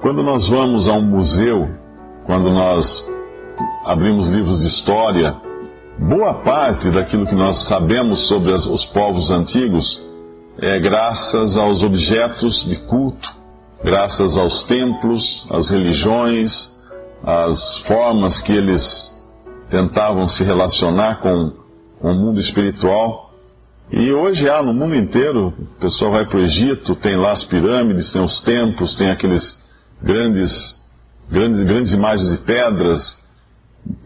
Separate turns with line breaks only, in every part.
Quando nós vamos a um museu, quando nós abrimos livros de história, boa parte daquilo que nós sabemos sobre as- os povos antigos é graças aos objetos de culto, graças aos templos, às religiões, às formas que eles tentavam se relacionar com, com o mundo espiritual. E hoje há no mundo inteiro, o pessoal vai para o Egito, tem lá as pirâmides, tem os templos, tem aqueles grandes, grandes, grandes imagens de pedras,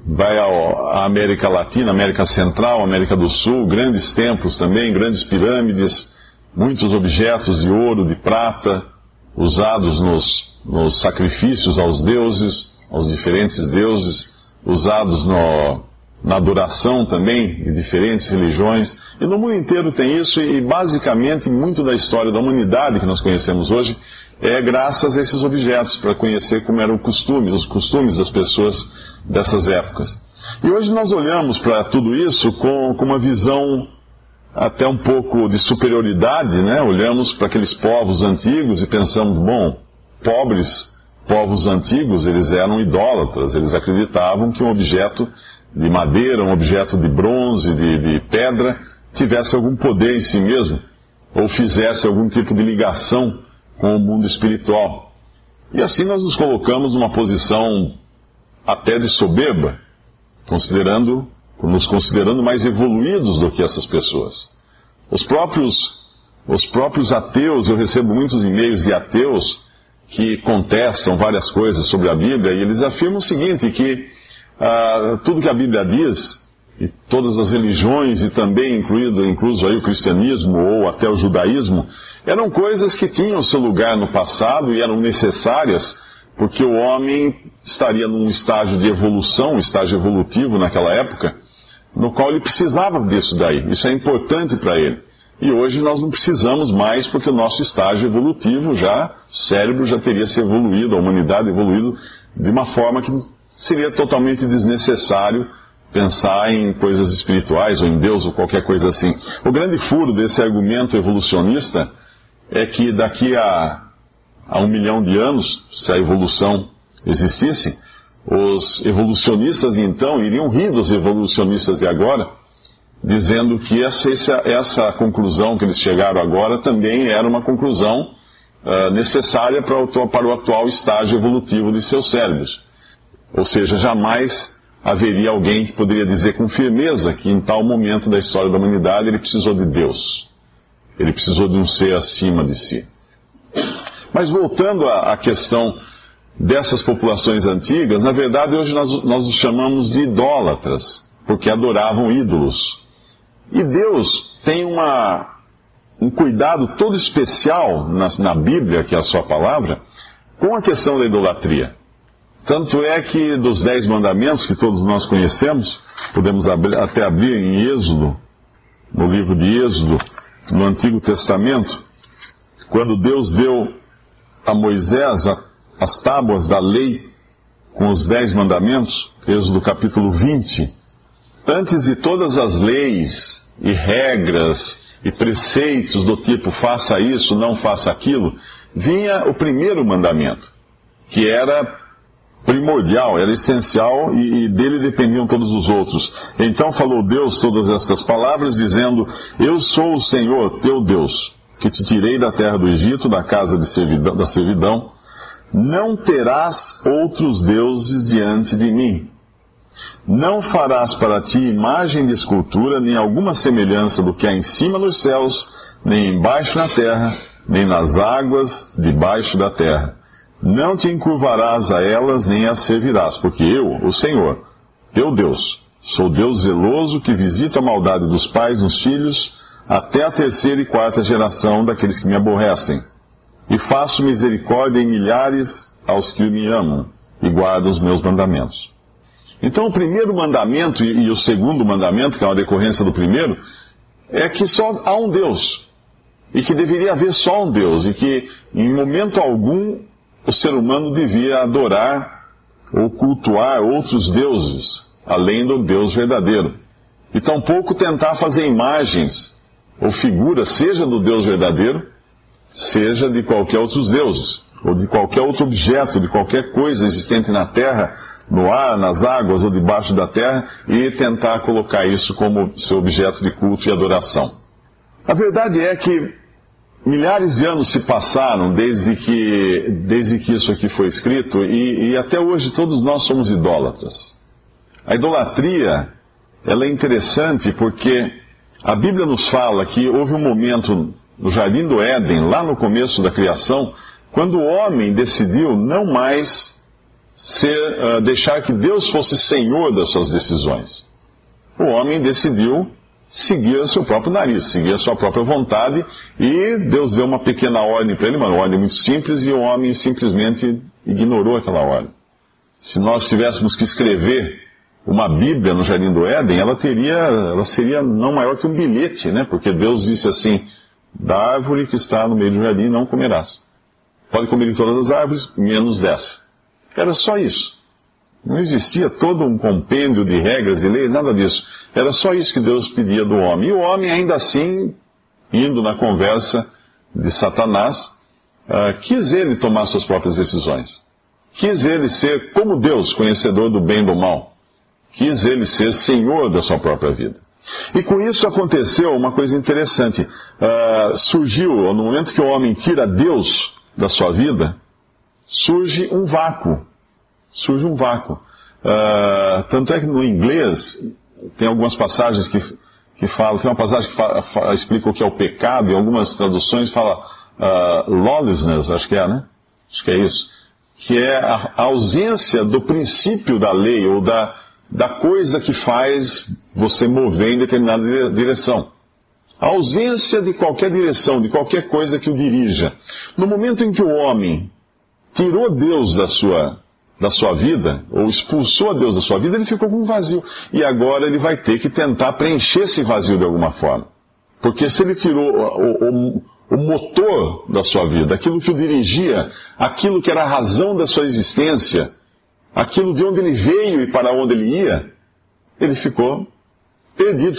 vai à América Latina, América Central, América do Sul, grandes templos também, grandes pirâmides, muitos objetos de ouro, de prata, usados nos, nos sacrifícios aos deuses, aos diferentes deuses, usados no, na adoração também de diferentes religiões. E no mundo inteiro tem isso, e basicamente muito da história da humanidade que nós conhecemos hoje é graças a esses objetos, para conhecer como era o costume, os costumes das pessoas dessas épocas. E hoje nós olhamos para tudo isso com, com uma visão até um pouco de superioridade, né? Olhamos para aqueles povos antigos e pensamos, bom, pobres povos antigos, eles eram idólatras, eles acreditavam que um objeto de madeira, um objeto de bronze, de, de pedra, tivesse algum poder em si mesmo, ou fizesse algum tipo de ligação com o mundo espiritual. E assim nós nos colocamos numa posição até de soberba, considerando, nos considerando mais evoluídos do que essas pessoas. Os próprios, os próprios ateus, eu recebo muitos e-mails de ateus que contestam várias coisas sobre a Bíblia e eles afirmam o seguinte, que ah, tudo que a Bíblia diz, e todas as religiões, e também incluído, incluso aí o cristianismo ou até o judaísmo, eram coisas que tinham seu lugar no passado e eram necessárias porque o homem estaria num estágio de evolução, um estágio evolutivo naquela época, no qual ele precisava disso daí. Isso é importante para ele. E hoje nós não precisamos mais porque o nosso estágio evolutivo já, o cérebro já teria se evoluído, a humanidade evoluído de uma forma que seria totalmente desnecessário pensar em coisas espirituais ou em Deus ou qualquer coisa assim. O grande furo desse argumento evolucionista é que daqui a, a um milhão de anos, se a evolução existisse, os evolucionistas de então iriam rir dos evolucionistas de agora, dizendo que essa, essa, essa conclusão que eles chegaram agora também era uma conclusão uh, necessária para o, para o atual estágio evolutivo de seus cérebros. Ou seja, jamais haveria alguém que poderia dizer com firmeza que em tal momento da história da humanidade ele precisou de Deus. Ele precisou de um ser acima de si. Mas voltando à, questão dessas populações antigas, na verdade hoje nós, nós os chamamos de idólatras, porque adoravam ídolos. E Deus tem uma, um cuidado todo especial na, na Bíblia, que é a sua palavra, com a questão da idolatria. Tanto é que dos dez mandamentos que todos nós conhecemos, podemos abrir, até abrir em Êxodo, no livro de Êxodo, no Antigo Testamento, quando Deus deu a Moisés a, as tábuas da lei com os dez mandamentos, Êxodo capítulo 20, antes de todas as leis e regras e preceitos do tipo faça isso, não faça aquilo, vinha o primeiro mandamento, que era primordial, era essencial e, e, dele dependiam todos os outros. Então falou Deus todas essas palavras, dizendo: Eu sou o Senhor, teu Deus, que te tirei da terra do Egito, da casa servidão, da servidão. Não terás outros deuses diante de mim. Não farás para ti imagem de escultura, nem alguma semelhança do que há em cima nos céus, nem embaixo na terra, nem nas águas debaixo da terra. Não te encurvarás a elas, nem as servirás, porque eu, o Senhor, teu Deus, sou Deus zeloso que visita a maldade dos pais nos filhos, até a terceira e quarta geração daqueles que me aborrecem. e faço misericórdia em milhares aos que me amam e guardam os meus mandamentos. Então, o primeiro mandamento e, o segundo mandamento, que é uma decorrência do primeiro, é que só há um Deus. E que deveria haver só um Deus. E que, em momento algum, o ser humano devia adorar ou cultuar outros deuses, além do Deus verdadeiro. E tampouco tentar fazer imagens ou figuras, seja do Deus verdadeiro, seja de qualquer outros deuses, ou de qualquer outro objeto, de qualquer coisa existente na terra, no ar, nas águas ou debaixo da terra, e tentar colocar isso como seu objeto de culto e adoração. A verdade é que milhares de anos se passaram desde que, desde que isso aqui foi escrito, e, e até hoje todos nós somos idólatras. A idolatria, ela é interessante porque a Bíblia nos fala que houve um momento no Jardim do Éden, lá no começo da criação, quando o homem decidiu não mais ser, uh, deixar que Deus fosse senhor das suas decisões. O homem decidiu seguir o seu próprio nariz, seguir a sua própria vontade, e Deus deu uma pequena ordem para ele, uma ordem muito simples, e o homem simplesmente ignorou aquela ordem. Se nós tivéssemos que escrever uma Bíblia no Jardim do Éden, ela teria, ela seria não maior que um bilhete, né? Porque Deus disse assim: da árvore que está no meio do jardim não comerás. Pode comer de todas as árvores, menos dessa. Era só isso. Não existia todo um compêndio de regras e leis, nada disso. Era só isso que Deus pedia do homem. E o homem, ainda assim, indo na conversa de Satanás, uh, quis ele tomar suas próprias decisões. Quis ele ser como Deus, conhecedor do bem e do mal. Quis ele ser senhor da sua própria vida. E com isso aconteceu uma coisa interessante. Uh, surgiu, no momento que o homem tira Deus da sua vida, surge um vácuo. Surge um vácuo. Uh, tanto é que no inglês tem algumas passagens que, que falam, tem uma passagem que fala, explica o que é o pecado, e algumas traduções fala uh, lawlessness, acho que é, né? Acho que é isso. Que é a, a ausência do princípio da lei, ou da, da coisa que faz você mover em determinada direção. A ausência de qualquer direção, de qualquer coisa que o dirija. No momento em que o homem tirou Deus da sua, da sua vida, ou expulsou a Deus da sua vida, ele ficou com um vazio. E agora ele vai ter que tentar preencher esse vazio de alguma forma. Porque se ele tirou o, o, o motor da sua vida, aquilo que o dirigia, aquilo que era a razão da sua existência, aquilo de onde ele veio e para onde ele ia, ele ficou perdido.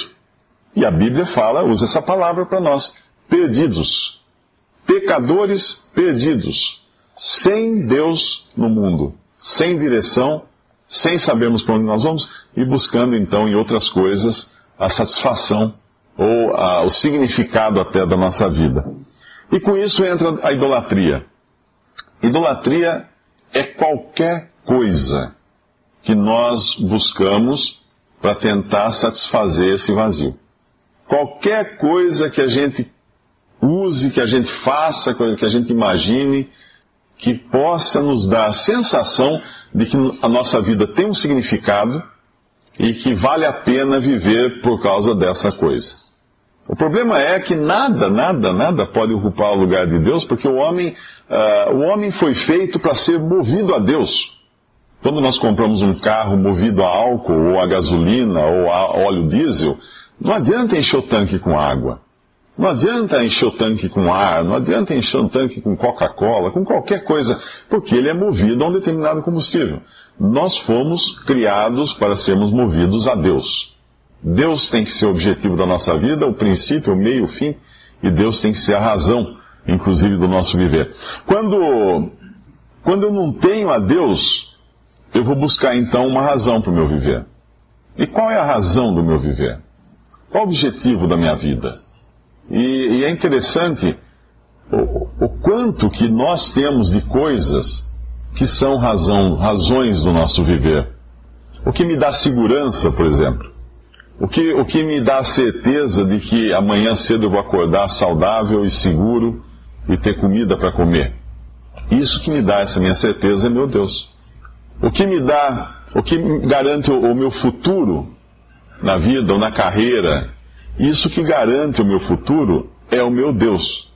E a Bíblia fala, usa essa palavra para nós: perdidos. Pecadores perdidos. Sem Deus no mundo. Sem direção, sem sabermos para onde nós vamos e buscando então em outras coisas a satisfação ou a, o significado até da nossa vida. E com isso entra a idolatria. Idolatria é qualquer coisa que nós buscamos para tentar satisfazer esse vazio. Qualquer coisa que a gente use, que a gente faça, que a gente imagine, que possa nos dar a sensação de que a nossa vida tem um significado e que vale a pena viver por causa dessa coisa. O problema é que nada, nada, nada pode ocupar o lugar de Deus, porque o homem, uh, o homem foi feito para ser movido a Deus. Quando nós compramos um carro movido a álcool, ou a gasolina, ou a óleo diesel, não adianta encher o tanque com água. Não adianta encher o tanque com ar, não adianta encher o tanque com Coca-Cola, com qualquer coisa, porque ele é movido a um determinado combustível. Nós fomos criados para sermos movidos a Deus. Deus tem que ser o objetivo da nossa vida, o princípio, o meio, o fim, e Deus tem que ser a razão, inclusive, do nosso viver. Quando, quando eu não tenho a Deus, eu vou buscar então uma razão para o meu viver. E qual é a razão do meu viver? Qual o objetivo da minha vida? E, e é interessante o, o, quanto que nós temos de coisas que são razão, razões do nosso viver. O que me dá segurança, por exemplo. O que, o que me dá a certeza de que amanhã cedo eu vou acordar saudável e seguro e ter comida para comer. Isso que me dá essa minha certeza é meu Deus. O que me dá, o que garante o meu futuro na vida ou na carreira, isso que garante o meu futuro é o meu Deus.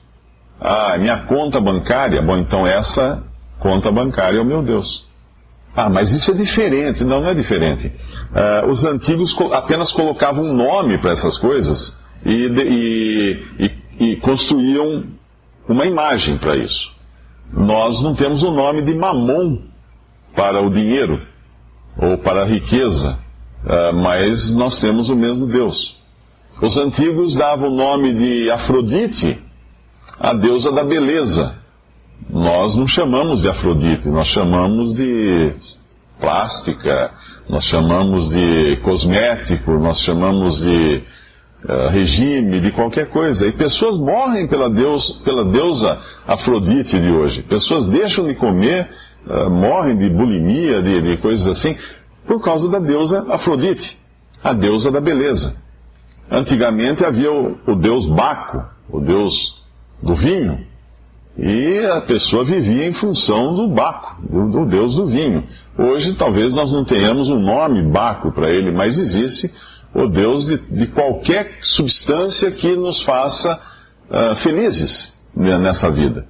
Ah, minha conta bancária. Bom, então essa conta bancária é o meu Deus. Ah, mas isso é diferente. Não, não é diferente. Uh, os antigos apenas colocavam um nome para essas coisas e, e, e, e construíam uma imagem para isso. Nós não temos o nome de Mamon para o dinheiro ou para a riqueza, uh, mas nós temos o mesmo Deus. Os antigos davam o nome de Afrodite, a deusa da beleza. Nós não chamamos de Afrodite, nós chamamos de plástica, nós chamamos de cosmético, nós chamamos de uh, regime, de qualquer coisa. E pessoas morrem pela, deus, pela deusa Afrodite de hoje. Pessoas deixam de comer, uh, morrem de bulimia, de, de coisas assim, por causa da deusa Afrodite, a deusa da beleza. Antigamente havia o, o deus Baco, o deus do vinho, e a pessoa vivia em função do Baco, do, do deus do vinho. Hoje talvez nós não tenhamos um nome Baco para ele, mas existe o Deus de, de, qualquer substância que nos faça uh, felizes nessa vida.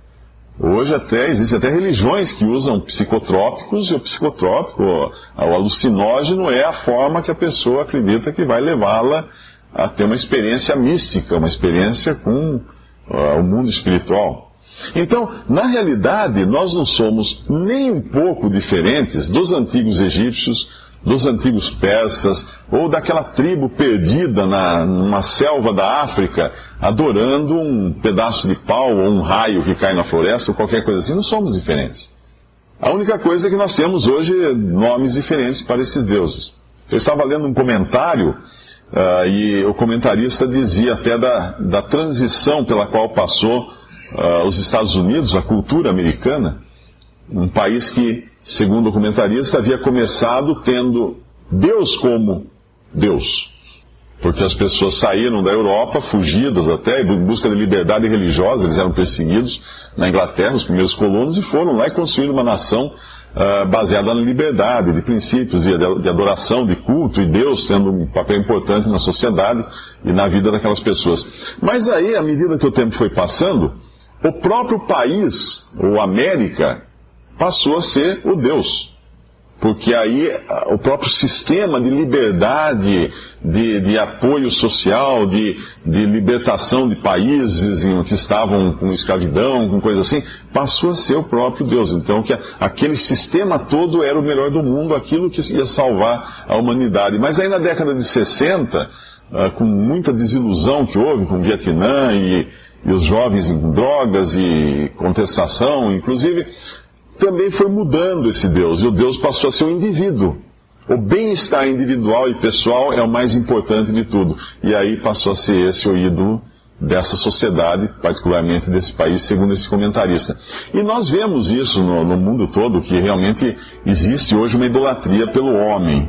Hoje até existem até religiões que usam psicotrópicos e o psicotrópico, o alucinógeno é a forma que a pessoa acredita que vai levá-la a ter uma experiência mística, uma experiência com uh, o mundo espiritual. Então, na realidade, nós não somos nem um pouco diferentes dos antigos egípcios, dos antigos persas, ou daquela tribo perdida na, numa selva da África, adorando um pedaço de pau ou um raio que cai na floresta ou qualquer coisa assim. Não somos diferentes. A única coisa é que nós temos hoje nomes diferentes para esses deuses. Eu estava lendo um comentário uh, e o comentarista dizia até da, da transição pela qual passou uh, os Estados Unidos, a cultura americana, um país que, segundo o comentarista, havia começado tendo Deus como Deus. Porque as pessoas saíram da Europa, fugidas até, em busca de liberdade religiosa, eles eram perseguidos na Inglaterra, os primeiros colonos, e foram lá e construíram uma nação uh, baseada na liberdade, de princípios, de, de adoração, de culto, e Deus tendo um papel importante na sociedade e na vida daquelas pessoas. Mas aí, à medida que o tempo foi passando, o próprio país, ou América, passou a ser o Deus. Porque aí o próprio sistema de liberdade, de, de apoio social, de, de, libertação de países que estavam com escravidão, com coisa assim, passou a ser o próprio Deus. Então, que aquele sistema todo era o melhor do mundo, aquilo que ia salvar a humanidade. Mas aí na década de 60, ah, com muita desilusão que houve com o Vietnã e, e os jovens em drogas e contestação, inclusive, também foi mudando esse Deus, e o Deus passou a ser um indivíduo. O bem-estar individual e pessoal é o mais importante de tudo. E aí passou a ser esse o ídolo dessa sociedade, particularmente desse país, segundo esse comentarista. E nós vemos isso no, no mundo todo, que realmente existe hoje uma idolatria pelo homem.